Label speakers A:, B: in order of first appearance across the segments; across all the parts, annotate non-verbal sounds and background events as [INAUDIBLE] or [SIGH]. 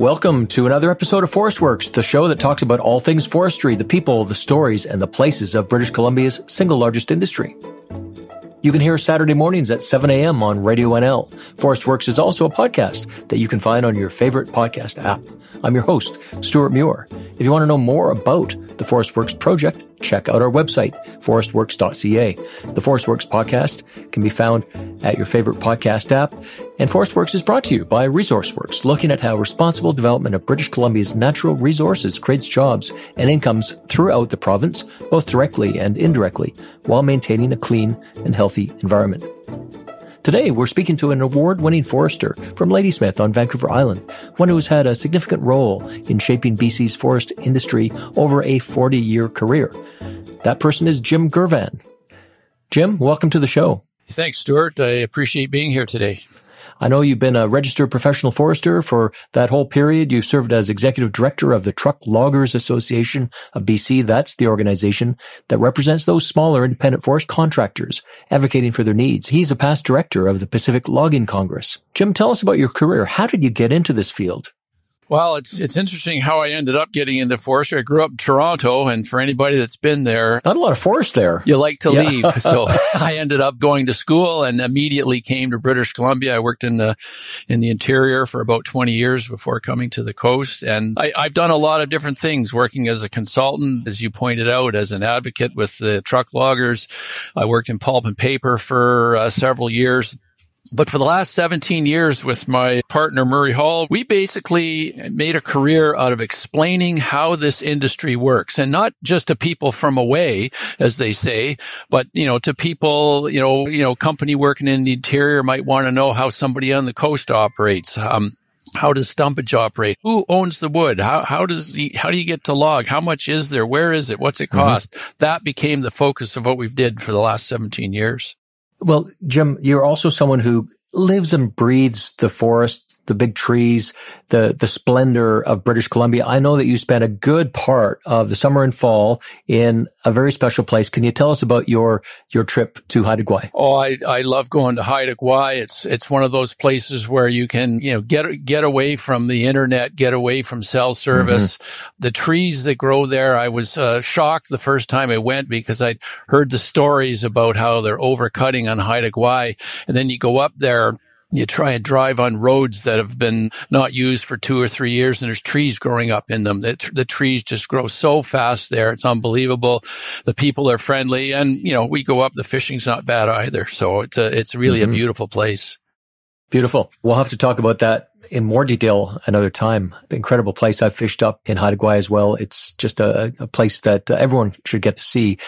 A: Welcome to another episode of Forest Works, the show that talks about all things forestry, the people, the stories, and the places of British Columbia's single largest industry. You can hear Saturday mornings at 7 a.m. on Radio NL. Forest Works is also a podcast that you can find on your favorite podcast app. I'm your host, Stuart Muir. If you want to know more about the Forest Works project, check out our website, forestworks.ca. The Forest Works podcast can be found at your favorite podcast app. And Forest Works is brought to you by ResourceWorks, looking at how responsible development of British Columbia's natural resources creates jobs and incomes throughout the province, both directly and indirectly, while maintaining a clean and healthy environment. Today, we're speaking to an award-winning forester from Ladysmith on Vancouver Island, one who has had a significant role in shaping BC's forest industry over a 40-year career. That person is Jim Girvan. Jim, welcome to the show.
B: Thanks, Stuart. I appreciate being here today.
A: I know you've been a registered professional forester for that whole period. You've served as executive director of the Truck Loggers Association of BC. That's the organization that represents those smaller independent forest contractors advocating for their needs. He's a past director of the Pacific Logging Congress. Jim, tell us about your career. How did you get into this field?
B: Well, it's it's interesting how I ended up getting into forestry. I grew up in Toronto, and for anybody that's been there,
A: not a lot of forest there.
B: You like to yeah. leave, so [LAUGHS] I ended up going to school and immediately came to British Columbia. I worked in the in the interior for about twenty years before coming to the coast, and I, I've done a lot of different things. Working as a consultant, as you pointed out, as an advocate with the truck loggers. I worked in pulp and paper for uh, several years but for the last 17 years with my partner, Murray Hall, we basically made a career out of explaining how this industry works and not just to people from away, as they say, but, you know, to people, you know, you know, company working in the interior might want to know how somebody on the coast operates. Um, how does stumpage operate? Who owns the wood? How, how does he, how do you get to log? How much is there? Where is it? What's it mm-hmm. cost? Mm-hmm. That became the focus of what we've did for the last 17 years.
A: Well, Jim, you're also someone who lives and breathes the forest the big trees, the, the splendor of British Columbia. I know that you spent a good part of the summer and fall in a very special place. Can you tell us about your, your trip to Haida Gwaii?
B: Oh, I, I love going to Haida Gwaii. It's, it's one of those places where you can, you know, get, get away from the internet, get away from cell service. Mm-hmm. The trees that grow there, I was uh, shocked the first time I went because I'd heard the stories about how they're overcutting on Haida Gwaii. And then you go up there you try and drive on roads that have been not used for two or three years and there's trees growing up in them. The, the, trees just grow so fast there. It's unbelievable. The people are friendly and, you know, we go up, the fishing's not bad either. So it's a, it's really mm-hmm. a beautiful place.
A: Beautiful. We'll have to talk about that in more detail another time. Incredible place. I've fished up in Haida Gwaii as well. It's just a, a place that uh, everyone should get to see.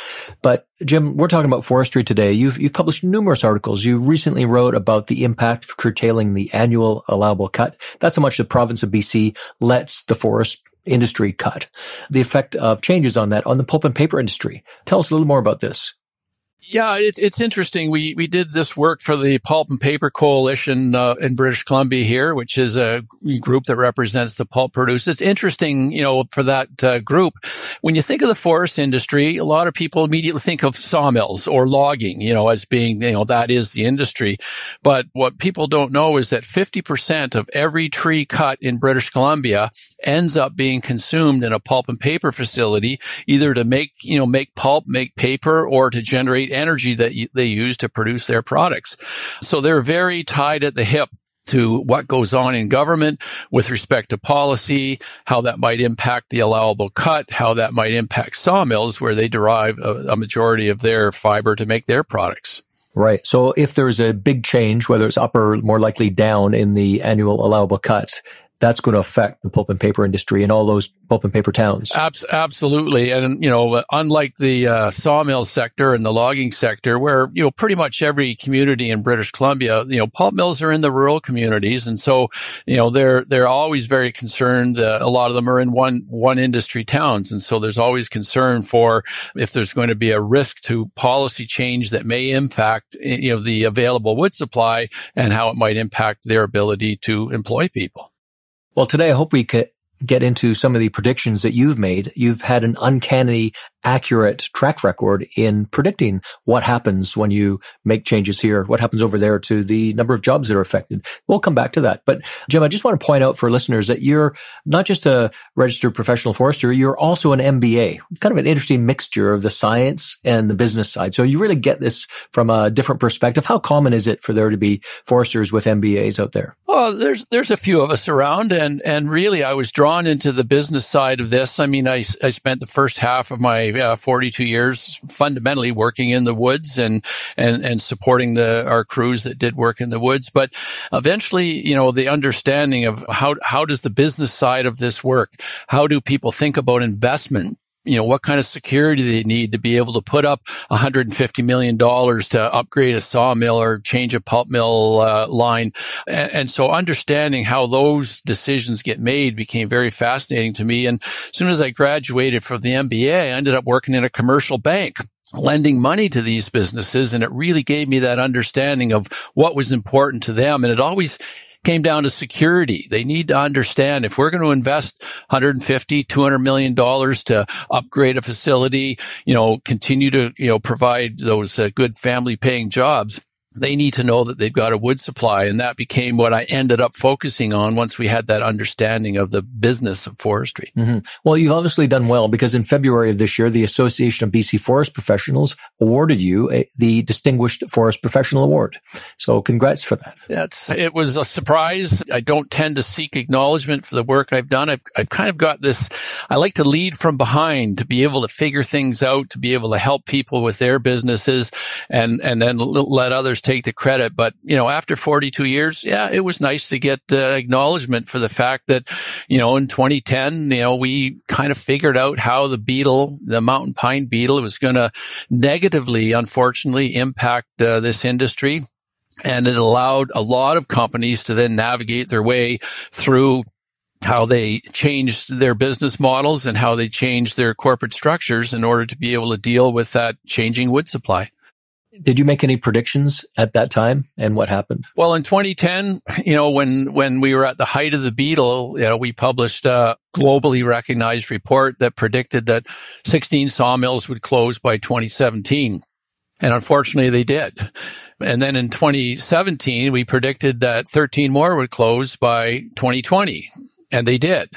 A: But Jim, we're talking about forestry today. You've, you've published numerous articles. You recently wrote about the impact of curtailing the annual allowable cut. That's how much the province of BC lets the forest industry cut. The effect of changes on that on the pulp and paper industry. Tell us a little more about this.
B: Yeah, it's it's interesting. We we did this work for the Pulp and Paper Coalition uh, in British Columbia here, which is a group that represents the pulp producers. It's interesting, you know, for that uh, group. When you think of the forest industry, a lot of people immediately think of sawmills or logging, you know, as being, you know, that is the industry. But what people don't know is that 50% of every tree cut in British Columbia ends up being consumed in a pulp and paper facility, either to make, you know, make pulp, make paper, or to generate energy that they use to produce their products. So they're very tied at the hip to what goes on in government with respect to policy, how that might impact the allowable cut, how that might impact sawmills where they derive a, a majority of their fiber to make their products.
A: Right. So if there's a big change, whether it's up or more likely down in the annual allowable cut, that's going to affect the pulp and paper industry and all those pulp and paper towns.
B: absolutely. And, you know, unlike the uh, sawmill sector and the logging sector, where, you know, pretty much every community in British Columbia, you know, pulp mills are in the rural communities. And so, you know, they're, they're always very concerned. Uh, a lot of them are in one, one industry towns. And so there's always concern for if there's going to be a risk to policy change that may impact, you know, the available wood supply and how it might impact their ability to employ people.
A: Well, today I hope we could get into some of the predictions that you've made. You've had an uncanny accurate track record in predicting what happens when you make changes here, what happens over there to the number of jobs that are affected. We'll come back to that. But Jim, I just want to point out for listeners that you're not just a registered professional forester, you're also an MBA, kind of an interesting mixture of the science and the business side. So you really get this from a different perspective. How common is it for there to be foresters with MBAs out there?
B: Well, there's, there's a few of us around and, and really I was drawn into the business side of this. I mean, I, I spent the first half of my uh, 42 years fundamentally working in the woods and, and, and supporting the, our crews that did work in the woods. But eventually, you know, the understanding of how, how does the business side of this work? How do people think about investment? You know, what kind of security they need to be able to put up $150 million to upgrade a sawmill or change a pulp mill uh, line. And, and, so understanding how those decisions get made became very fascinating to me. And as soon as I graduated from the MBA, I ended up working in a commercial bank lending money to these businesses. And it really gave me that understanding of what was important to them. And it always came down to security. They need to understand if we're going to invest 150, 200 million dollars to upgrade a facility, you know, continue to, you know, provide those uh, good family paying jobs they need to know that they've got a wood supply. And that became what I ended up focusing on once we had that understanding of the business of forestry.
A: Mm-hmm. Well, you've obviously done well because in February of this year, the Association of BC Forest Professionals awarded you a, the Distinguished Forest Professional Award. So congrats for that.
B: That's, it was a surprise. I don't tend to seek acknowledgement for the work I've done. I've, I've kind of got this, I like to lead from behind to be able to figure things out, to be able to help people with their businesses and, and then let others take the credit, but you know, after 42 years, yeah, it was nice to get uh, acknowledgement for the fact that, you know, in 2010, you know, we kind of figured out how the beetle, the mountain pine beetle was going to negatively, unfortunately, impact uh, this industry. And it allowed a lot of companies to then navigate their way through how they changed their business models and how they changed their corporate structures in order to be able to deal with that changing wood supply.
A: Did you make any predictions at that time and what happened?
B: Well, in 2010, you know, when, when we were at the height of the beetle, you know, we published a globally recognized report that predicted that 16 sawmills would close by 2017. And unfortunately they did. And then in 2017, we predicted that 13 more would close by 2020 and they did.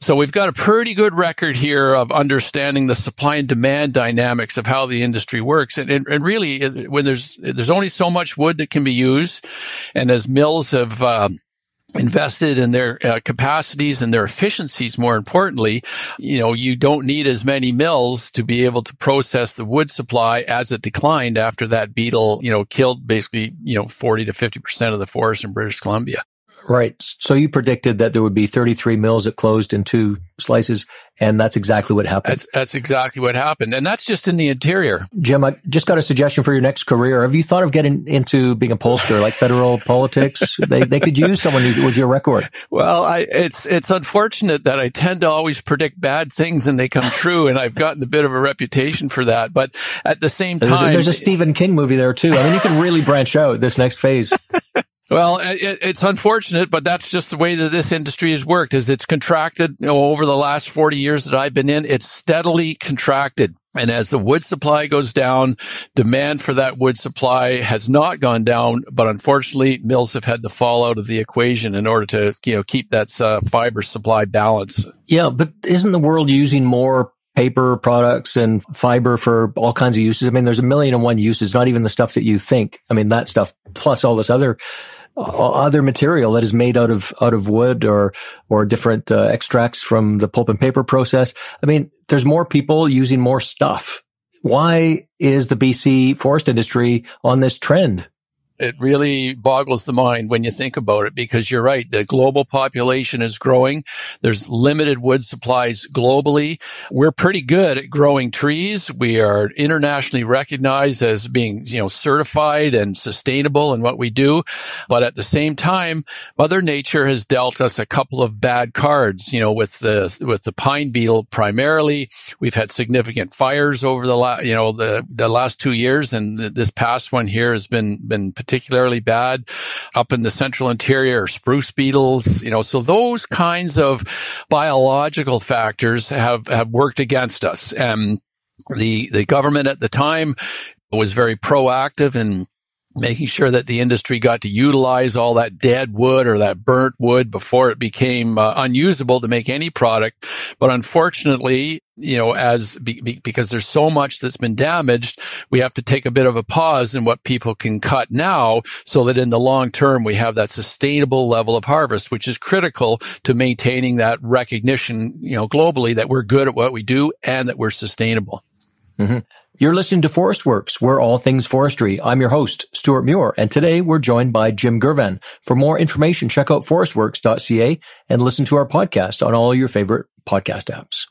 B: So we've got a pretty good record here of understanding the supply and demand dynamics of how the industry works. And, and, and really, when there's, there's only so much wood that can be used. And as mills have, uh, invested in their uh, capacities and their efficiencies more importantly you know you don't need as many mills to be able to process the wood supply as it declined after that beetle you know killed basically you know 40 to 50% of the forest in British Columbia
A: Right. So you predicted that there would be 33 mills that closed in two slices, and that's exactly what happened.
B: That's, that's exactly what happened. And that's just in the interior.
A: Jim, I just got a suggestion for your next career. Have you thought of getting into being a pollster, like federal [LAUGHS] politics? They, they could use someone with your record.
B: Well, I, it's, it's unfortunate that I tend to always predict bad things and they come true. And I've gotten a bit of a reputation for that. But at the same time,
A: there's a, there's a Stephen King movie there too. I mean, you can really branch out this next phase. [LAUGHS]
B: Well, it, it's unfortunate, but that's just the way that this industry has worked. Is it's contracted you know, over the last forty years that I've been in. It's steadily contracted, and as the wood supply goes down, demand for that wood supply has not gone down. But unfortunately, mills have had to fall out of the equation in order to you know keep that uh, fiber supply balance.
A: Yeah, but isn't the world using more paper products and fiber for all kinds of uses. I mean, there's a million and one uses, not even the stuff that you think. I mean, that stuff plus all this other other material that is made out of out of wood or or different uh, extracts from the pulp and paper process. I mean, there's more people using more stuff. Why is the BC forest industry on this trend?
B: It really boggles the mind when you think about it because you're right. The global population is growing. There's limited wood supplies globally. We're pretty good at growing trees. We are internationally recognized as being, you know, certified and sustainable in what we do. But at the same time, Mother Nature has dealt us a couple of bad cards, you know, with the, with the pine beetle primarily. We've had significant fires over the last, you know, the, the last two years. And this past one here has been, been particularly bad up in the central interior, spruce beetles, you know, so those kinds of biological factors have, have worked against us. And The, the government at the time was very proactive in making sure that the industry got to utilize all that dead wood or that burnt wood before it became uh, unusable to make any product. But unfortunately, you know, as be, be, because there's so much that's been damaged, we have to take a bit of a pause in what people can cut now so that in the long term, we have that sustainable level of harvest, which is critical to maintaining that recognition, you know, globally that we're good at what we do and that we're sustainable.
A: Mm-hmm. You're listening to Forest Works. We're all things forestry. I'm your host, Stuart Muir, and today we're joined by Jim Girvan. For more information, check out forestworks.ca and listen to our podcast on all your favorite podcast apps.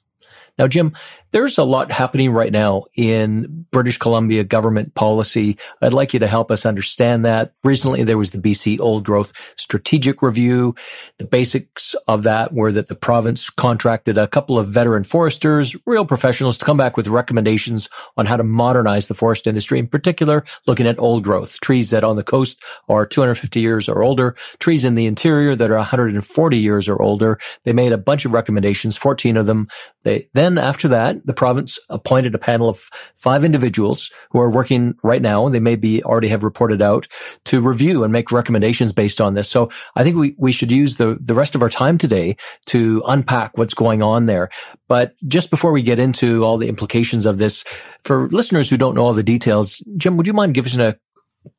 A: Now, Jim, there's a lot happening right now in British Columbia government policy. I'd like you to help us understand that. Recently, there was the BC Old Growth Strategic Review. The basics of that were that the province contracted a couple of veteran foresters, real professionals, to come back with recommendations on how to modernize the forest industry, in particular, looking at old growth, trees that on the coast are 250 years or older, trees in the interior that are 140 years or older. They made a bunch of recommendations, 14 of them. They, then after that, the province appointed a panel of five individuals who are working right now, and they may be already have reported out to review and make recommendations based on this. So I think we, we should use the, the rest of our time today to unpack what's going on there. But just before we get into all the implications of this, for listeners who don't know all the details, Jim, would you mind giving us a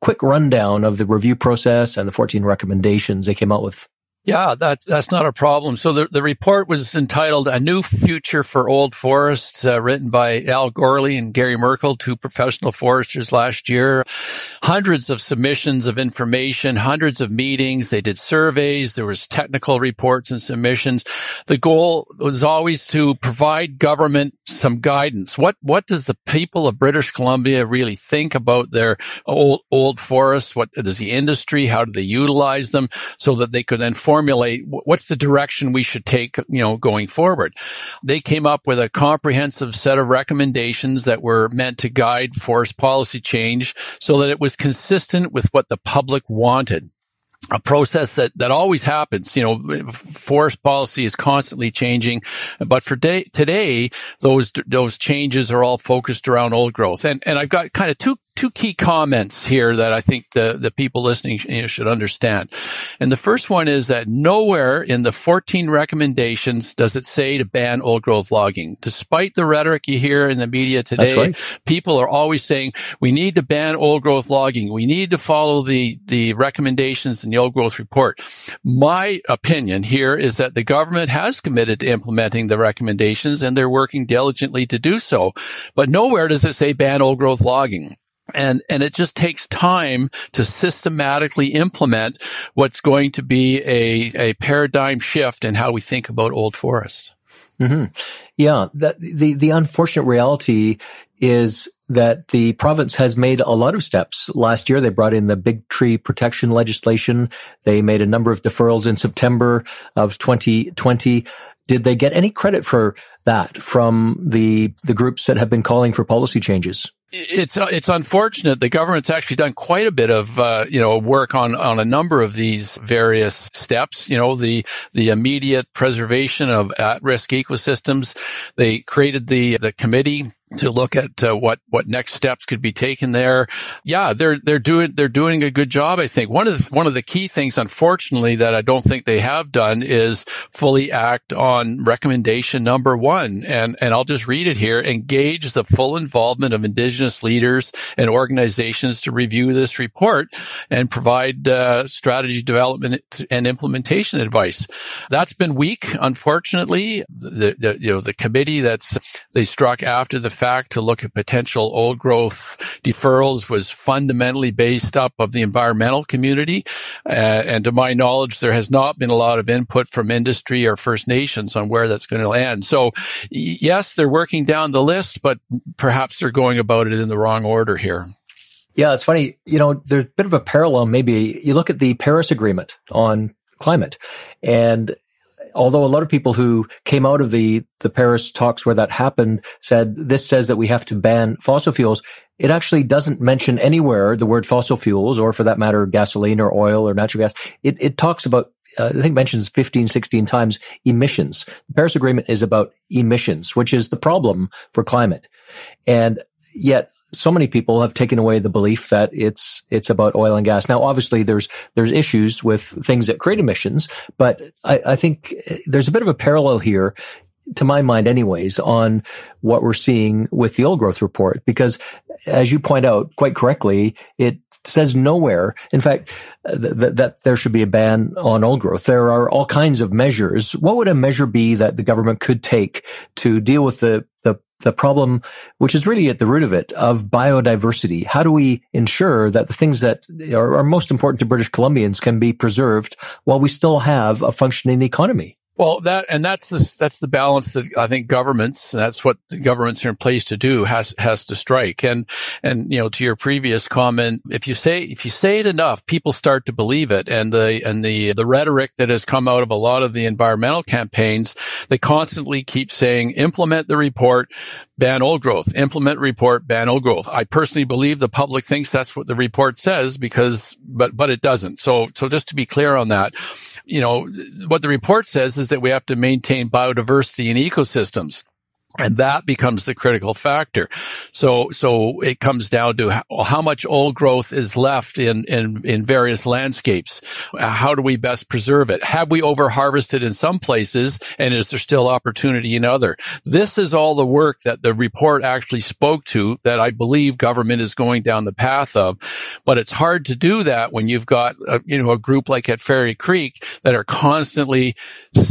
A: quick rundown of the review process and the 14 recommendations they came out with?
B: Yeah, that's that's not a problem. So the, the report was entitled "A New Future for Old Forests," uh, written by Al Gorley and Gary Merkel, two professional foresters last year. Hundreds of submissions of information, hundreds of meetings. They did surveys. There was technical reports and submissions. The goal was always to provide government some guidance. What what does the people of British Columbia really think about their old old forests? What does the industry? How do they utilize them so that they could then formulate what's the direction we should take, you know, going forward. They came up with a comprehensive set of recommendations that were meant to guide forest policy change so that it was consistent with what the public wanted a process that, that always happens. You know, forest policy is constantly changing, but for day, today, those, those changes are all focused around old growth. And, and I've got kind of two two key comments here that I think the, the people listening should understand. And the first one is that nowhere in the 14 recommendations does it say to ban old growth logging. Despite the rhetoric you hear in the media today, right. people are always saying we need to ban old growth logging. We need to follow the, the recommendations in the old growth report. My opinion here is that the government has committed to implementing the recommendations and they're working diligently to do so. But nowhere does it say ban old growth logging. And, and it just takes time to systematically implement what's going to be a, a paradigm shift in how we think about old forests.
A: Mm-hmm. Yeah. The, the, the unfortunate reality is that the province has made a lot of steps. Last year, they brought in the big tree protection legislation. They made a number of deferrals in September of 2020. Did they get any credit for that from the, the groups that have been calling for policy changes?
B: It's uh, it's unfortunate. The government's actually done quite a bit of uh, you know work on on a number of these various steps. You know the the immediate preservation of at risk ecosystems. They created the the committee to look at uh, what what next steps could be taken there. Yeah, they're they're doing they're doing a good job. I think one of the, one of the key things, unfortunately, that I don't think they have done is fully act on recommendation number one. And and I'll just read it here: engage the full involvement of Indigenous leaders and organizations to review this report and provide uh, strategy development and implementation advice. That's been weak, unfortunately. The, the you know the committee that's they struck after the fact to look at potential old growth deferrals was fundamentally based up of the environmental community. Uh, and to my knowledge, there has not been a lot of input from industry or First Nations on where that's going to land. So yes, they're working down the list, but perhaps they're going about it in the wrong order here.
A: Yeah, it's funny. You know, there's a bit of a parallel. Maybe you look at the Paris Agreement on climate and although a lot of people who came out of the, the Paris talks where that happened said this says that we have to ban fossil fuels, it actually doesn't mention anywhere the word fossil fuels or for that matter, gasoline or oil or natural gas. It, it talks about uh, I think mentions 15, 16 times emissions. The Paris Agreement is about emissions, which is the problem for climate. And yet so many people have taken away the belief that it's it's about oil and gas. Now, obviously, there's there's issues with things that create emissions, but I, I think eh, there's a bit of a parallel here to my mind anyways, on what we're seeing with the old growth report. Because as you point out quite correctly, it says nowhere, in fact, eh, th- that there should be a ban on old growth. There are all kinds of measures. What would a measure be that the government could take to deal with the, the the problem, which is really at the root of it, of biodiversity. How do we ensure that the things that are, are, most important to British Columbians can be preserved while we still have a functioning economy?
B: Well, that and that's the that's the balance that I think governments that's what governments are in place to do has has to strike. And and you know to your previous comment, if you say if you say it enough, people start to believe it. And the and the the rhetoric that has come out of a lot of the environmental campaigns, they constantly keep saying implement the report, ban old growth, implement report, ban old growth. I personally believe the public thinks that's what the report says because, but, but it doesn't. So, so just to be clear on that, you know, what the report says is that we have to maintain biodiversity and ecosystems. And that becomes the critical factor. So, so it comes down to how, how, much old growth is left in, in, in various landscapes. Uh, how do we best preserve it? Have we over harvested in some places? And is there still opportunity in other? This is all the work that the report actually spoke to that I believe government is going down the path of. But it's hard to do that when you've got, a, you know, a group like at Fairy Creek that are constantly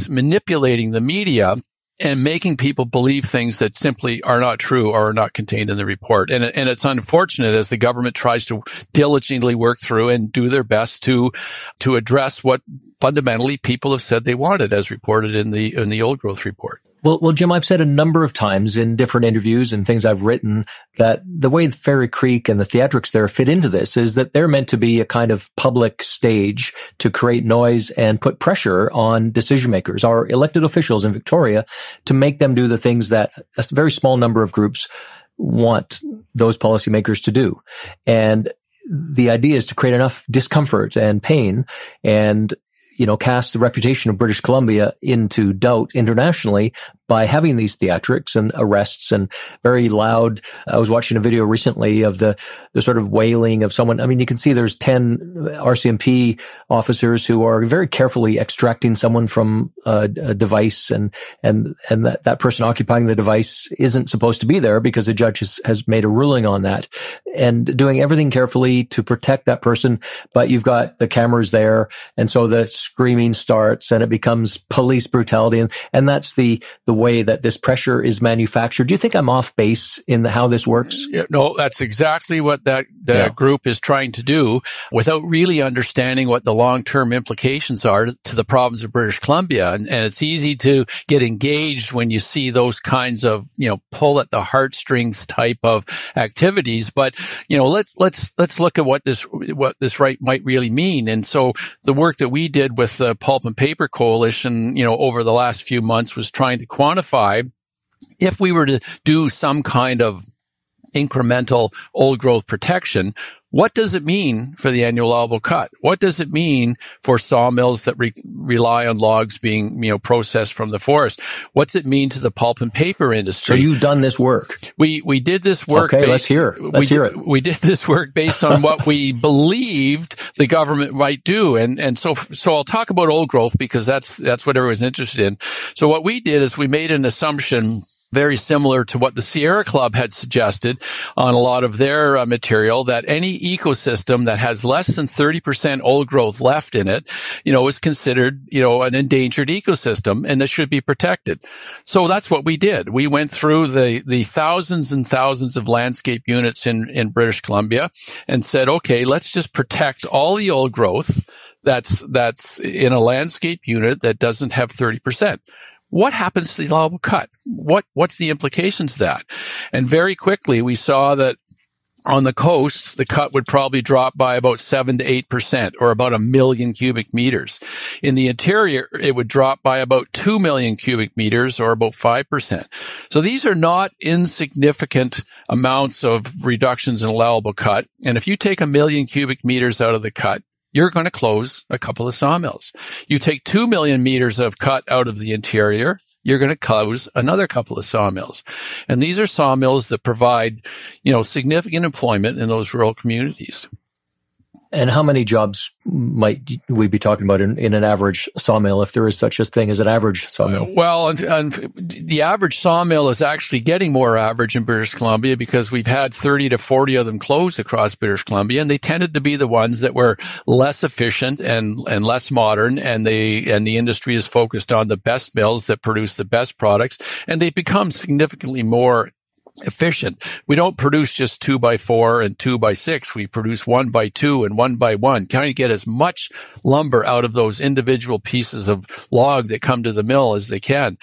B: manipulating the media and making people believe things that simply are not true or are not contained in the report. And, and it's unfortunate as the government tries to diligently work through and do their best to, to address what fundamentally people have said they wanted as reported in the, in the old growth report.
A: Well, well, Jim, I've said a number of times in different interviews and things I've written that the way Fairy Creek and the theatrics there fit into this is that they're meant to be a kind of public stage to create noise and put pressure on decision makers, our elected officials in Victoria, to make them do the things that a very small number of groups want those policymakers to do. And the idea is to create enough discomfort and pain and you know, cast the reputation of British Columbia into doubt internationally by having these theatrics and arrests and very loud. I was watching a video recently of the, the sort of wailing of someone. I mean, you can see there's 10 RCMP officers who are very carefully extracting someone from a, a device and, and, and that, that person occupying the device isn't supposed to be there because the judge has, has made a ruling on that and doing everything carefully to protect that person. But you've got the cameras there. And so the screaming starts and it becomes police brutality. And, and that's the, the way that this pressure is manufactured. Do you think I'm off base in the, how this works?
B: Yeah, no, that's exactly what that the yeah. group is trying to do without really understanding what the long-term implications are to the province of British Columbia. And, and it's easy to get engaged when you see those kinds of, you know, pull at the heartstrings type of activities. But, you know, let's, let's, let's look at what this, what this right might really mean. And so the work that we did with the Pulp and Paper Coalition, you know, over the last few months was trying to quantify quantify if we were to do some kind of incremental old growth protection, what does it mean for the annual allowable cut? What does it mean for sawmills that re- rely on logs being, you know, processed from the forest? What's it mean to the pulp and paper industry?
A: So you've done this work.
B: We we did this work.
A: Okay, based, let's hear. Let's
B: we
A: hear it.
B: We did this work based on what we [LAUGHS] believed the government might do, and and so so I'll talk about old growth because that's that's what everyone's interested in. So what we did is we made an assumption very similar to what the Sierra Club had suggested on a lot of their uh, material that any ecosystem that has less than 30% old growth left in it, you know, is considered, you know, an endangered ecosystem and that should be protected. So that's what we did. We went through the, the thousands and thousands of landscape units in, in British Columbia and said, okay, let's just protect all the old growth that's, that's in a landscape unit that doesn't have 30% what happens to the allowable cut? What, what's the implications of that? And very quickly we saw that on the coast, the cut would probably drop by about seven to eight percent or about a million cubic meters. In the interior, it would drop by about two million cubic meters or about five percent. So these are not insignificant amounts of reductions in allowable cut. And if you take a million cubic meters out of the cut, you're going to close a couple of sawmills. You take 2 million meters of cut out of the interior, you're going to close another couple of sawmills. And these are sawmills that provide, you know, significant employment in those rural communities.
A: And how many jobs might we be talking about in, in, an average sawmill, if there is such a thing as an average sawmill?
B: Well, and, and the average sawmill is actually getting more average in British Columbia because we've had 30 to 40 of them close across British Columbia, and they tended to be the ones that were less efficient and, and less modern, and they and the industry is focused on the best mills that produce the best products, and they become significantly more efficient. We don't produce just two by four and two by six. We produce one by two and one by one. Trying to get as much lumber out of those individual pieces of log that come to the mill as they can.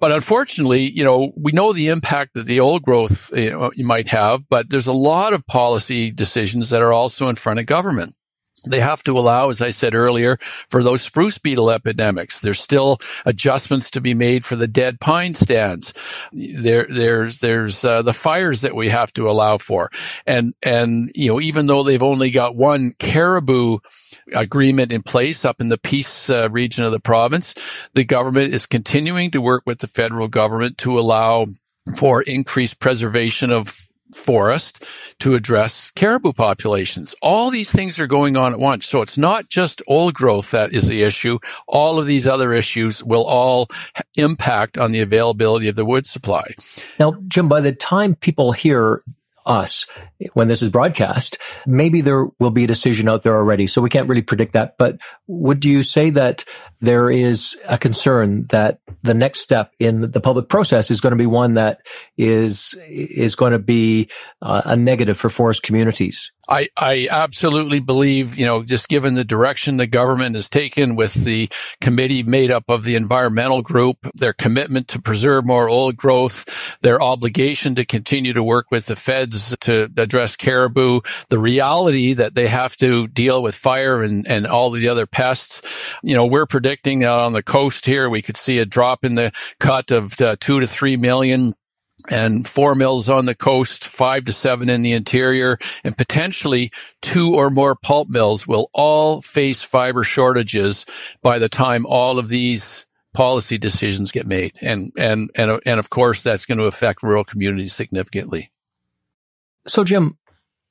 B: But unfortunately, you know, we know the impact that the old growth you, know, you might have, but there's a lot of policy decisions that are also in front of government. They have to allow, as I said earlier, for those spruce beetle epidemics. There's still adjustments to be made for the dead pine stands. There, there's, there's uh, the fires that we have to allow for, and and you know, even though they've only got one caribou agreement in place up in the Peace uh, region of the province, the government is continuing to work with the federal government to allow for increased preservation of forest to address caribou populations. All these things are going on at once. So it's not just old growth that is the issue. All of these other issues will all impact on the availability of the wood supply.
A: Now, Jim, by the time people hear us when this is broadcast, maybe there will be a decision out there already. So we can't really predict that. But would you say that there is a concern that the next step in the public process is going to be one that is is going to be uh, a negative for forest communities.
B: I, I absolutely believe, you know, just given the direction the government has taken with the committee made up of the environmental group, their commitment to preserve more old growth, their obligation to continue to work with the feds to address caribou, the reality that they have to deal with fire and, and all the other pests. You know, we're predicting on the coast here, we could see a drop in the cut of uh, two to three million and four mills on the coast, five to seven in the interior, and potentially two or more pulp mills will all face fiber shortages by the time all of these policy decisions get made. And, and, and, and of course, that's going to affect rural communities significantly.
A: So, Jim,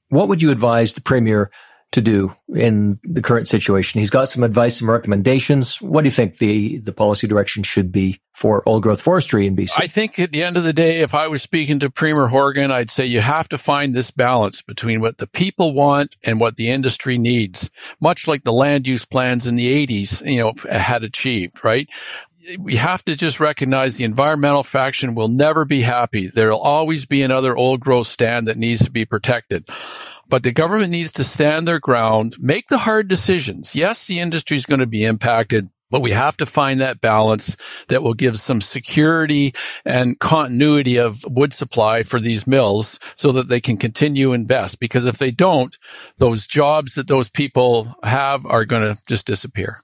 A: what would you advise the premier to do in the current situation. He's got some advice, some recommendations. What do you think the, the policy direction should be for old growth forestry in BC?
B: I think at the end of the day, if I was speaking to Premier Horgan, I'd say you have to find this balance between what the people want and what the industry needs, much like the land use plans in the 80s, you know, had achieved, right? We have to just recognize the environmental faction will never be happy. There'll always be another old growth stand that needs to be protected. But the government needs to stand their ground, make the hard decisions. Yes, the industry is going to be impacted. But we have to find that balance that will give some security and continuity of wood supply for these mills so that they can continue invest. Because if they don't, those jobs that those people have are going to just disappear.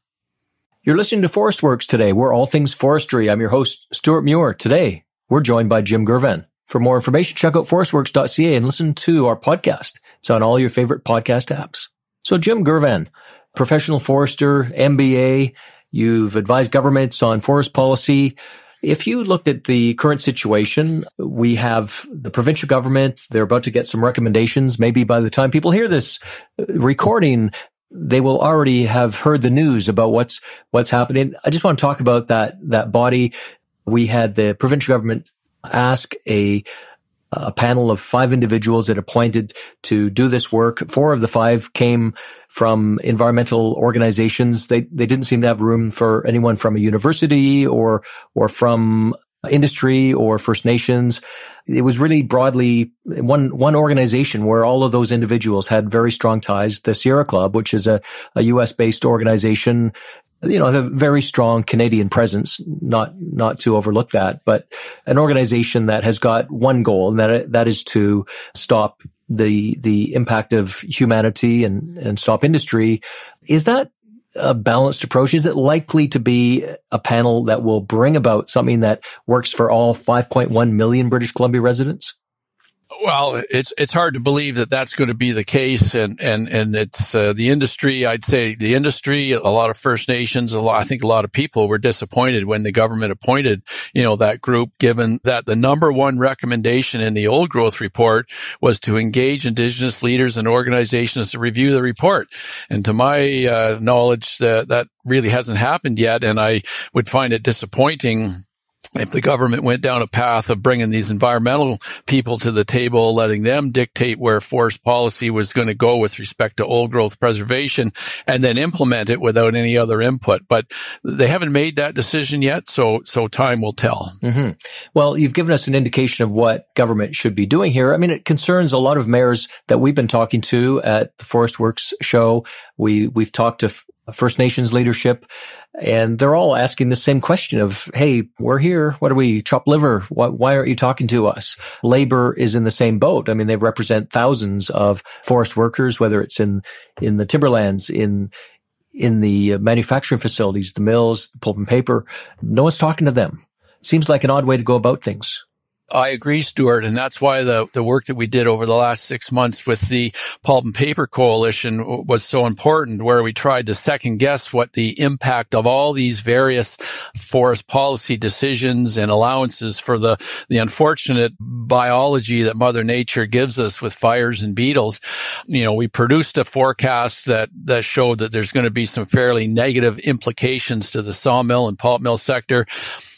A: You're listening to Forest Works today. We're all things forestry. I'm your host, Stuart Muir. Today, we're joined by Jim Girvan. For more information, check out forestworks.ca and listen to our podcast. It's on all your favorite podcast apps. So Jim Girvan, professional forester, MBA, you've advised governments on forest policy. If you looked at the current situation, we have the provincial government. They're about to get some recommendations. Maybe by the time people hear this recording, they will already have heard the news about what's, what's happening. I just want to talk about that, that body. We had the provincial government ask a a panel of five individuals that appointed to do this work. Four of the five came from environmental organizations. They they didn't seem to have room for anyone from a university or or from industry or First Nations. It was really broadly one, one organization where all of those individuals had very strong ties. The Sierra Club, which is a, a U.S. based organization, you know, a very strong Canadian presence, not, not to overlook that, but an organization that has got one goal and that, that is to stop the the impact of humanity and and stop industry. Is that a balanced approach? Is it likely to be a panel that will bring about something that works for all 5.1 million British Columbia residents?
B: Well, it's it's hard to believe that that's going to be the case, and and and it's uh, the industry. I'd say the industry, a lot of First Nations, a lot. I think a lot of people were disappointed when the government appointed, you know, that group. Given that the number one recommendation in the old growth report was to engage Indigenous leaders and organizations to review the report, and to my uh, knowledge, uh, that really hasn't happened yet, and I would find it disappointing if the government went down a path of bringing these environmental people to the table, letting them dictate where forest policy was going to go with respect to old growth preservation and then implement it without any other input. But they haven't made that decision yet. So, so time will tell.
A: Mm-hmm. Well, you've given us an indication of what government should be doing here. I mean, it concerns a lot of mayors that we've been talking to at the Forest Works show. We, we've talked to First Nations leadership, and they're all asking the same question of, Hey, we're here. What are we? Chop liver. Why, why aren't you talking to us? Labor is in the same boat. I mean, they represent thousands of forest workers, whether it's in, in the timberlands, in, in the manufacturing facilities, the mills, the pulp and paper. No one's talking to them. Seems like an odd way to go about things.
B: I agree, Stuart. And that's why the, the work that we did over the last six months with the Pulp and Paper Coalition was so important, where we tried to second guess what the impact of all these various forest policy decisions and allowances for the, the unfortunate biology that Mother Nature gives us with fires and beetles. You know, we produced a forecast that, that showed that there's going to be some fairly negative implications to the sawmill and pulp mill sector.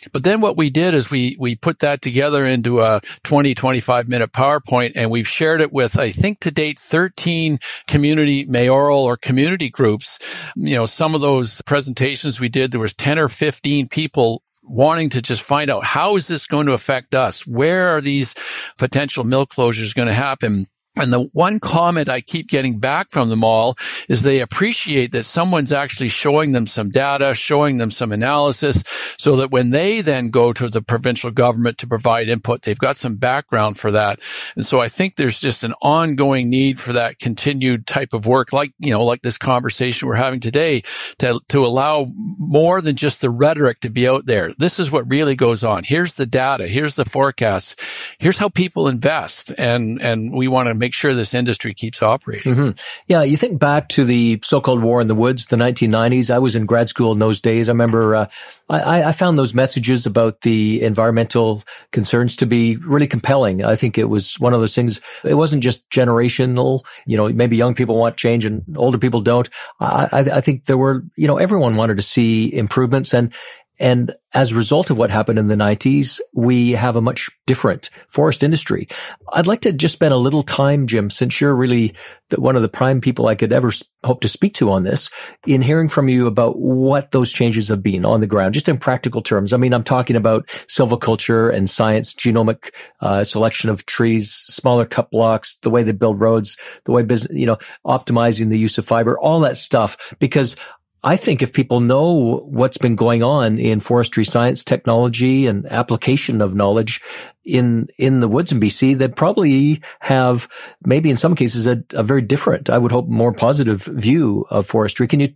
B: But then what we did is we, we put that together into a 20, 25 minute PowerPoint and we've shared it with, I think to date, 13 community mayoral or community groups. You know, some of those presentations we did, there was 10 or 15 people wanting to just find out how is this going to affect us? Where are these potential mill closures going to happen? And the one comment I keep getting back from them all is they appreciate that someone's actually showing them some data, showing them some analysis so that when they then go to the provincial government to provide input, they've got some background for that. And so I think there's just an ongoing need for that continued type of work, like, you know, like this conversation we're having today to, to allow more than just the rhetoric to be out there. This is what really goes on. Here's the data. Here's the forecasts. Here's how people invest. And, and we want to make sure this industry keeps operating. Mm-hmm.
A: Yeah, you think back to the so-called war in the woods, the 1990s. I was in grad school in those days. I remember uh, I, I, found those messages about the environmental concerns to be really compelling. I think it was one of those things. It wasn't just generational. You know, maybe young people want change and older people don't. I, I, I think there were, you know, everyone wanted to see improvements and and as a result of what happened in the 90s, we have a much different forest industry. I'd like to just spend a little time, Jim, since you're really the, one of the prime people I could ever hope to speak to on this, in hearing from you about what those changes have been on the ground, just in practical terms. I mean, I'm talking about silviculture and science, genomic uh, selection of trees, smaller cut blocks, the way they build roads, the way business, you know, optimizing the use of fiber, all that stuff, because I think if people know what's been going on in forestry science, technology, and application of knowledge in in the woods in BC, they'd probably have maybe in some cases a, a very different, I would hope, more positive view of forestry. Can you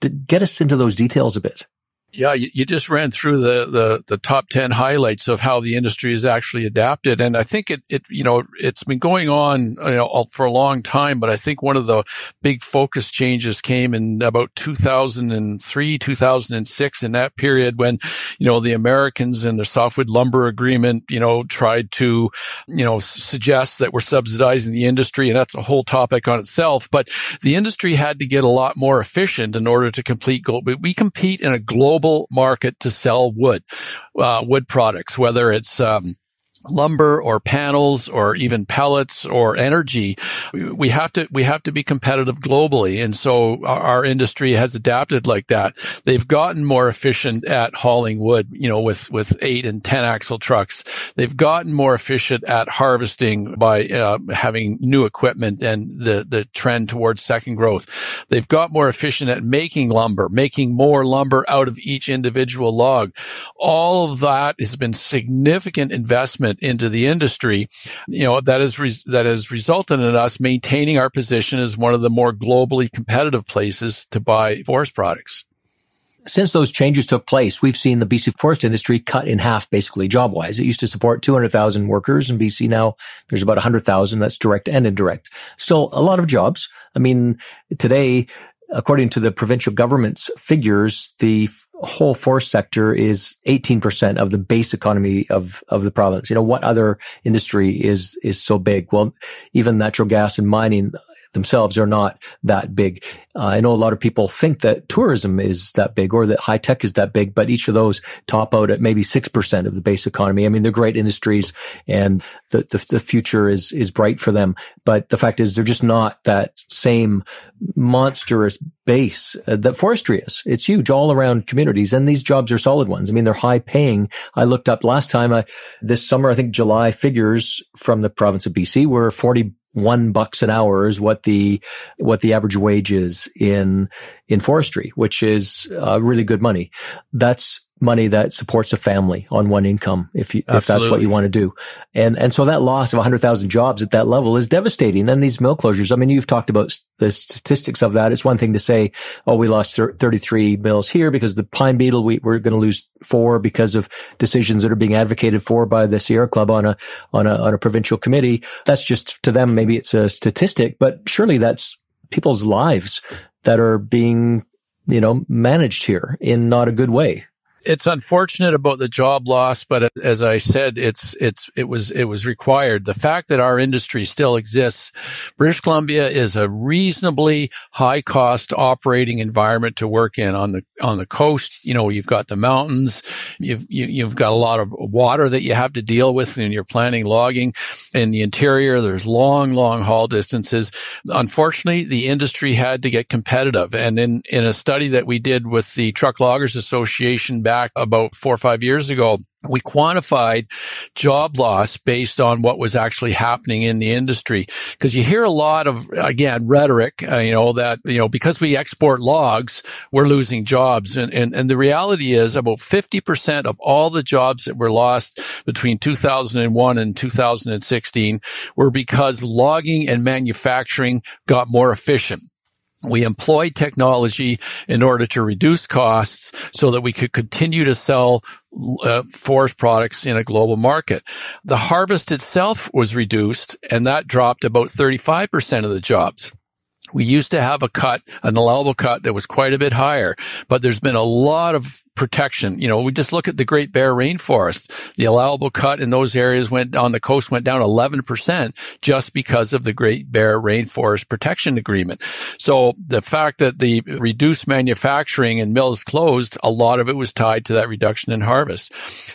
A: d- get us into those details a bit?
B: Yeah, you, you, just ran through the, the, the top 10 highlights of how the industry has actually adapted. And I think it, it, you know, it's been going on, you know, for a long time, but I think one of the big focus changes came in about 2003, 2006 in that period when, you know, the Americans and the softwood lumber agreement, you know, tried to, you know, suggest that we're subsidizing the industry. And that's a whole topic on itself. But the industry had to get a lot more efficient in order to complete, we compete in a global global market to sell wood, uh, wood products, whether it's, um, lumber or panels or even pellets or energy. We have to we have to be competitive globally. And so our industry has adapted like that. They've gotten more efficient at hauling wood you know with with 8 and 10 axle trucks. They've gotten more efficient at harvesting by uh, having new equipment and the the trend towards second growth. They've got more efficient at making lumber making more lumber out of each individual log. All of that has been significant investment investment into the industry, you know, that is, res- that has resulted in us maintaining our position as one of the more globally competitive places to buy forest products.
A: Since those changes took place, we've seen the BC forest industry cut in half, basically job wise. It used to support 200,000 workers in BC. Now there's about 100,000. That's direct and indirect. Still a lot of jobs. I mean, today, according to the provincial government's figures, the whole forest sector is 18% of the base economy of, of the province. You know, what other industry is, is so big? Well, even natural gas and mining, themselves are not that big. Uh, I know a lot of people think that tourism is that big or that high tech is that big, but each of those top out at maybe 6% of the base economy. I mean, they're great industries and the, the, the future is, is bright for them. But the fact is they're just not that same monstrous base uh, that forestry is. It's huge all around communities and these jobs are solid ones. I mean, they're high paying. I looked up last time, uh, this summer, I think July figures from the province of BC were 40 one bucks an hour is what the what the average wage is in in forestry, which is uh, really good money. That's money that supports a family on one income if you, if that's what you want to do. And, and so that loss of 100,000 jobs at that level is devastating. And these mill closures, I mean, you've talked about the statistics of that. It's one thing to say, oh, we lost 33 mills here because the pine beetle, we, we're going to lose four because of decisions that are being advocated for by the Sierra Club on a, on a, on a provincial committee. That's just to them, maybe it's a statistic, but surely that's people's lives that are being, you know, managed here in not a good way
B: it's unfortunate about the job loss, but as I said, it's it's it was it was required. The fact that our industry still exists, British Columbia is a reasonably high cost operating environment to work in on the on the coast. You know, you've got the mountains, you've you, have you have got a lot of water that you have to deal with when you're planning logging. In the interior, there's long, long haul distances. Unfortunately, the industry had to get competitive, and in in a study that we did with the Truck Loggers Association back about four or five years ago, we quantified job loss based on what was actually happening in the industry. Because you hear a lot of, again, rhetoric, uh, you know, that, you know, because we export logs, we're losing jobs. And, and, and the reality is about 50% of all the jobs that were lost between 2001 and 2016 were because logging and manufacturing got more efficient. We employed technology in order to reduce costs so that we could continue to sell uh, forest products in a global market. The harvest itself was reduced and that dropped about 35% of the jobs. We used to have a cut, an allowable cut that was quite a bit higher, but there's been a lot of protection. You know, we just look at the Great Bear Rainforest. The allowable cut in those areas went on the coast went down 11% just because of the Great Bear Rainforest Protection Agreement. So the fact that the reduced manufacturing and mills closed, a lot of it was tied to that reduction in harvest.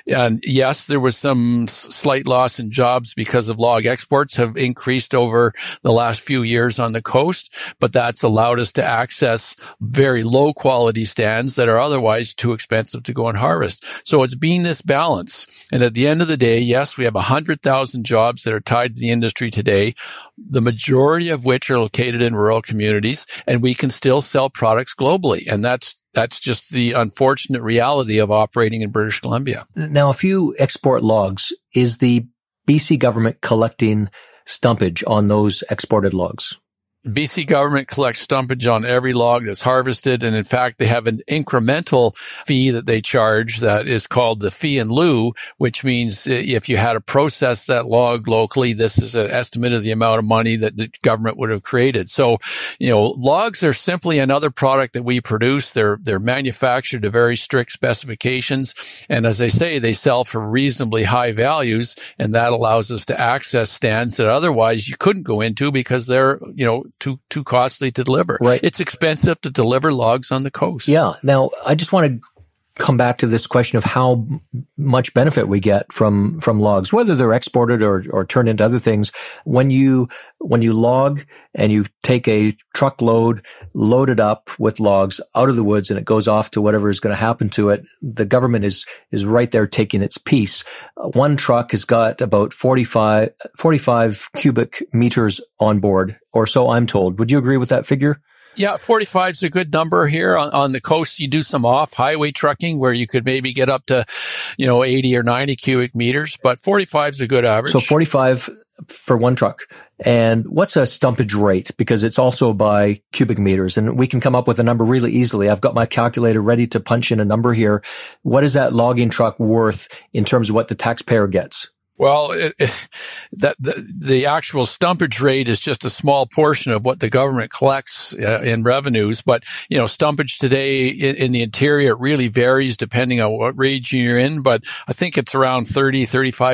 B: And yes, there was some slight loss in jobs because of log exports have increased over the last few years on the coast, but that's allowed us to access very low quality stands that are otherwise too expensive to go and harvest. So it's being this balance. And at the end of the day, yes, we have 100,000 jobs that are tied to the industry today, the majority of which are located in rural communities, and we can still sell products globally. And that's that's just the unfortunate reality of operating in British Columbia.
A: Now, if you export logs, is the BC government collecting stumpage on those exported logs?
B: BC government collects stumpage on every log that's harvested. And in fact, they have an incremental fee that they charge that is called the fee in lieu, which means if you had to process that log locally, this is an estimate of the amount of money that the government would have created. So, you know, logs are simply another product that we produce. They're, they're manufactured to very strict specifications. And as I say, they sell for reasonably high values. And that allows us to access stands that otherwise you couldn't go into because they're, you know, too too costly to deliver.
A: Right.
B: It's expensive to deliver logs on the coast.
A: Yeah. Now, I just want to come back to this question of how much benefit we get from from logs, whether they're exported or or turned into other things. When you when you log and you take a truckload loaded up with logs out of the woods and it goes off to whatever is going to happen to it, the government is is right there taking its piece. one truck has got about 45, 45 cubic meters on board, or so I'm told. Would you agree with that figure?
B: Yeah, 45 is a good number here. On, on the coast, you do some off highway trucking where you could maybe get up to, you know, 80 or 90 cubic meters, but 45 is a good average.
A: So 45 for one truck. And what's a stumpage rate? Because it's also by cubic meters and we can come up with a number really easily. I've got my calculator ready to punch in a number here. What is that logging truck worth in terms of what the taxpayer gets?
B: Well, it, it, [LAUGHS] that the, the actual stumpage rate is just a small portion of what the government collects uh, in revenues. But you know, stumpage today in, in, the interior really varies depending on what region you're in. But I think it's around 30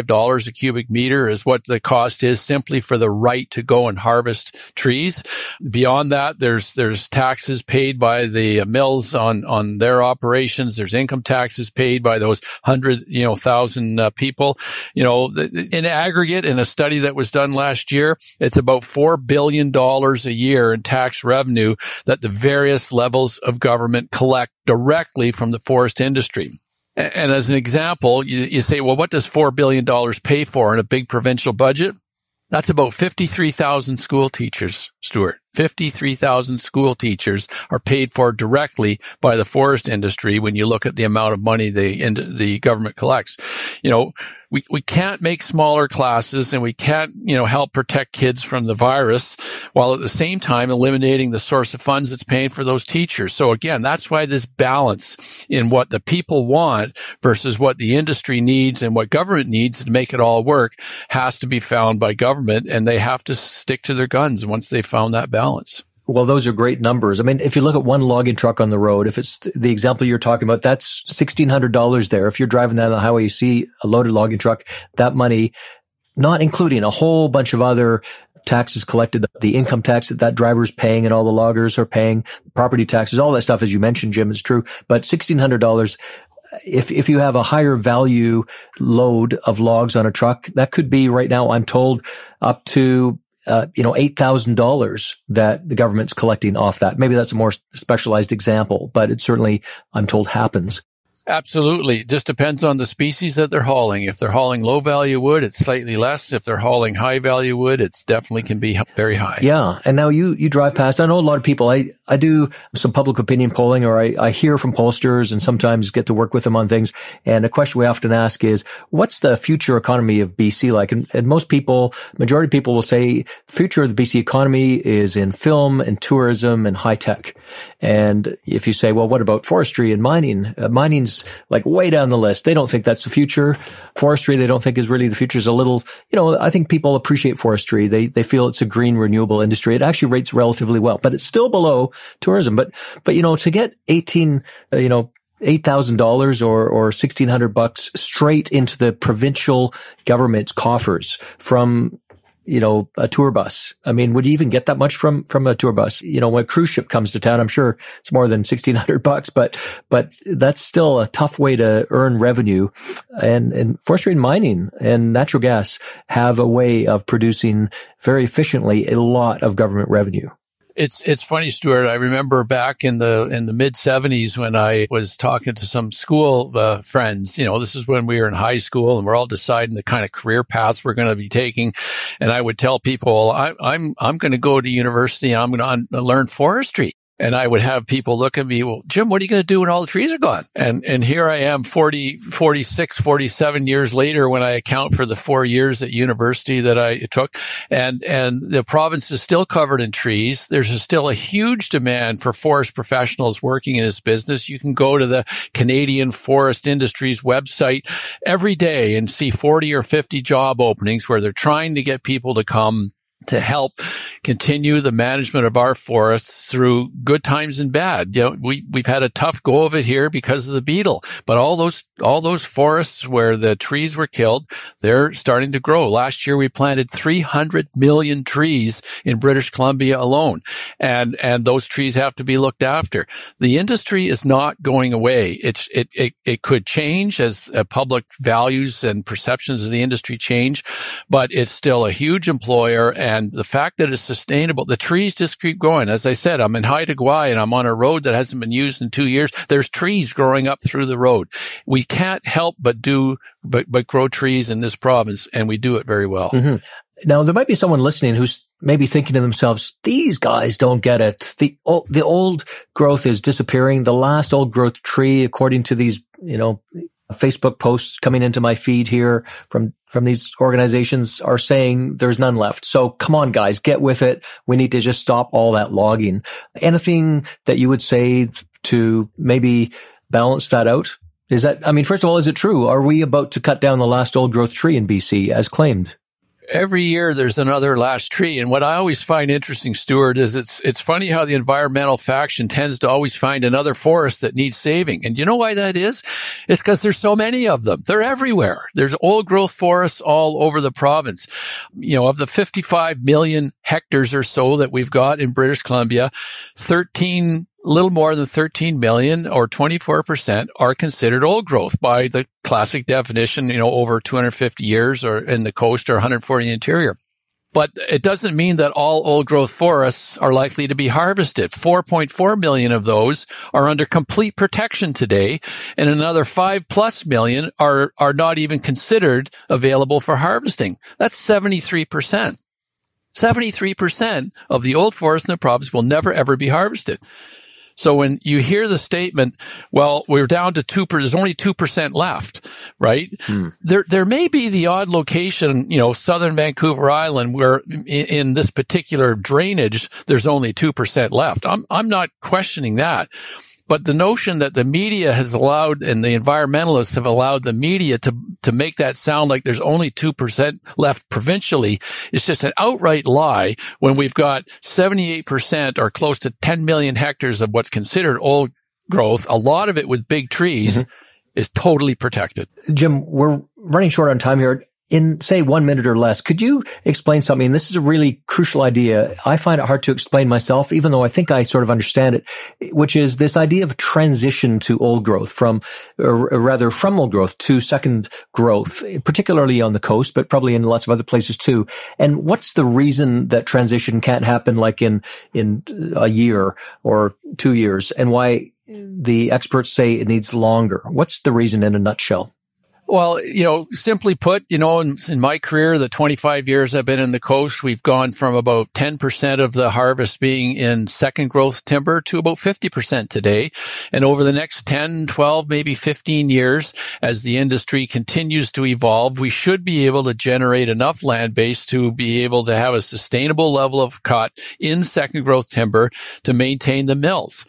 B: dollars a cubic meter is what the cost is simply for the right to go and harvest trees. Beyond that, there's there's taxes paid by the mills on on their operations. There's income taxes paid by those hundred you know thousand uh, people. You know in aggregate, in a study that was done last year, it's about $4 billion a year in tax revenue that the various levels of government collect directly from the forest industry. And as an example, you, you say, well, what does $4 billion pay for in a big provincial budget? That's about 53,000 school teachers, Stewart. 53,000 school teachers are paid for directly by the forest industry when you look at the amount of money the, the government collects. You know, we, we can't make smaller classes and we can't, you know, help protect kids from the virus while at the same time eliminating the source of funds that's paying for those teachers. So again, that's why this balance in what the people want versus what the industry needs and what government needs to make it all work has to be found by government and they have to stick to their guns once they found that balance.
A: Well, those are great numbers. I mean, if you look at one logging truck on the road, if it's the example you're talking about, that's $1,600 there. If you're driving down the highway, you see a loaded logging truck, that money, not including a whole bunch of other taxes collected, the income tax that that driver's paying and all the loggers are paying, property taxes, all that stuff, as you mentioned, Jim, is true. But $1,600 if if you have a higher value load of logs on a truck, that could be right now, I'm told, up to uh, you know, $8,000 that the government's collecting off that. Maybe that's a more specialized example, but it certainly, I'm told, happens.
B: Absolutely. It just depends on the species that they're hauling. If they're hauling low value wood, it's slightly less. If they're hauling high value wood, it's definitely can be very high.
A: Yeah. And now you, you drive past, I know a lot of people, I, I do some public opinion polling or I, I hear from pollsters and sometimes get to work with them on things. And a question we often ask is, what's the future economy of BC like? And, and most people, majority of people will say future of the BC economy is in film and tourism and high tech. And if you say, well, what about forestry and mining? Uh, mining's like way down the list. They don't think that's the future. Forestry, they don't think is really the future is a little, you know, I think people appreciate forestry. They, they feel it's a green renewable industry. It actually rates relatively well, but it's still below tourism. But, but, you know, to get 18, uh, you know, $8,000 or, or 1600 bucks straight into the provincial government's coffers from you know, a tour bus. I mean, would you even get that much from, from a tour bus? You know, when a cruise ship comes to town, I'm sure it's more than 1600 bucks, but, but that's still a tough way to earn revenue. And, and forestry and mining and natural gas have a way of producing very efficiently a lot of government revenue.
B: It's it's funny, Stewart. I remember back in the in the mid '70s when I was talking to some school uh, friends. You know, this is when we were in high school and we're all deciding the kind of career paths we're going to be taking. And I would tell people, I, am I'm I'm going to go to university and I'm going to learn forestry. And I would have people look at me, well, Jim, what are you going to do when all the trees are gone? And, and here I am 40, 46, 47 years later when I account for the four years at university that I took. And, and the province is still covered in trees. There's still a huge demand for forest professionals working in this business. You can go to the Canadian Forest Industries website every day and see 40 or 50 job openings where they're trying to get people to come to help continue the management of our forests through good times and bad. You know, we, we've had a tough go of it here because of the beetle, but all those, all those forests where the trees were killed, they're starting to grow. Last year we planted 300 million trees in British Columbia alone. And, and those trees have to be looked after. The industry is not going away. It's, it, it, it could change as uh, public values and perceptions of the industry change, but it's still a huge employer. And the fact that it's sustainable. The trees just keep growing. As I said, I'm in Haida Gwaii and I'm on a road that hasn't been used in two years. There's trees growing up through the road. We can't help but do, but, but grow trees in this province and we do it very well.
A: Mm-hmm. Now, there might be someone listening who's maybe thinking to themselves, these guys don't get it. The, the old growth is disappearing. The last old growth tree, according to these, you know, Facebook posts coming into my feed here from, from these organizations are saying there's none left. So come on, guys, get with it. We need to just stop all that logging. Anything that you would say to maybe balance that out? Is that, I mean, first of all, is it true? Are we about to cut down the last old growth tree in BC as claimed?
B: Every year there's another last tree. And what I always find interesting, Stewart, is it's it's funny how the environmental faction tends to always find another forest that needs saving. And you know why that is? It's because there's so many of them. They're everywhere. There's old growth forests all over the province. You know, of the 55 million hectares or so that we've got in British Columbia, 13 little more than 13 million or 24% are considered old growth by the classic definition, you know, over 250 years or in the coast or 140 in the interior. But it doesn't mean that all old growth forests are likely to be harvested. 4.4 million of those are under complete protection today, and another 5 plus million are, are not even considered available for harvesting. That's 73%. 73% of the old forest in the province will never ever be harvested. So when you hear the statement, well, we're down to 2%, there's only 2% left, right? Hmm. There, there may be the odd location, you know, southern Vancouver Island where in, in this particular drainage, there's only 2% left. I'm, I'm not questioning that. But the notion that the media has allowed and the environmentalists have allowed the media to, to make that sound like there's only 2% left provincially is just an outright lie when we've got 78% or close to 10 million hectares of what's considered old growth, a lot of it with big trees. Mm-hmm is totally protected.
A: Jim, we're running short on time here in say one minute or less, could you explain something? And This is a really crucial idea. I find it hard to explain myself, even though I think I sort of understand it, which is this idea of transition to old growth from, or rather from old growth to second growth, particularly on the coast, but probably in lots of other places too. And what's the reason that transition can't happen like in, in a year or two years and why the experts say it needs longer? What's the reason in a nutshell?
B: Well, you know, simply put, you know, in, in, my career, the 25 years I've been in the coast, we've gone from about 10% of the harvest being in second growth timber to about 50% today. And over the next 10, 12, maybe 15 years, as the industry continues to evolve, we should be able to generate enough land base to be able to have a sustainable level of cut in second growth timber to maintain the mills.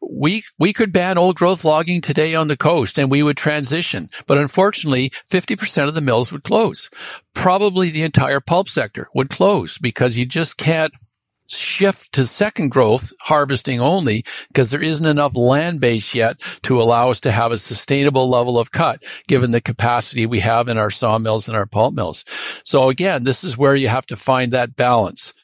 B: We, we could ban old growth logging today on the coast and we would transition. But unfortunately, unfortunately, 50% of the mills would close. Probably the entire pulp sector would close because you just can't shift to second growth harvesting only because there isn't enough land base yet to allow us to have a sustainable level of cut given the capacity we have in our sawmills and our pulp mills. So again, this is where you have to find that balance.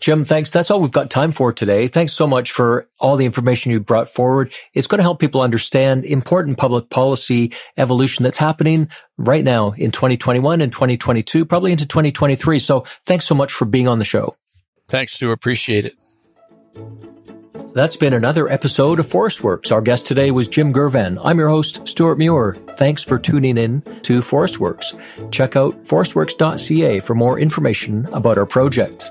A: Jim, thanks. That's all we've got time for today. Thanks so much for all the information you brought forward. It's going to help people understand important public policy evolution that's happening right now in 2021 and 2022, probably into 2023. So thanks so much for being on the show.
B: Thanks, Stu. Appreciate it.
A: That's been another episode of ForestWorks. Our guest today was Jim Girvan. I'm your host, Stewart Muir. Thanks for tuning in to ForestWorks. Check out forestworks.ca for more information about our project.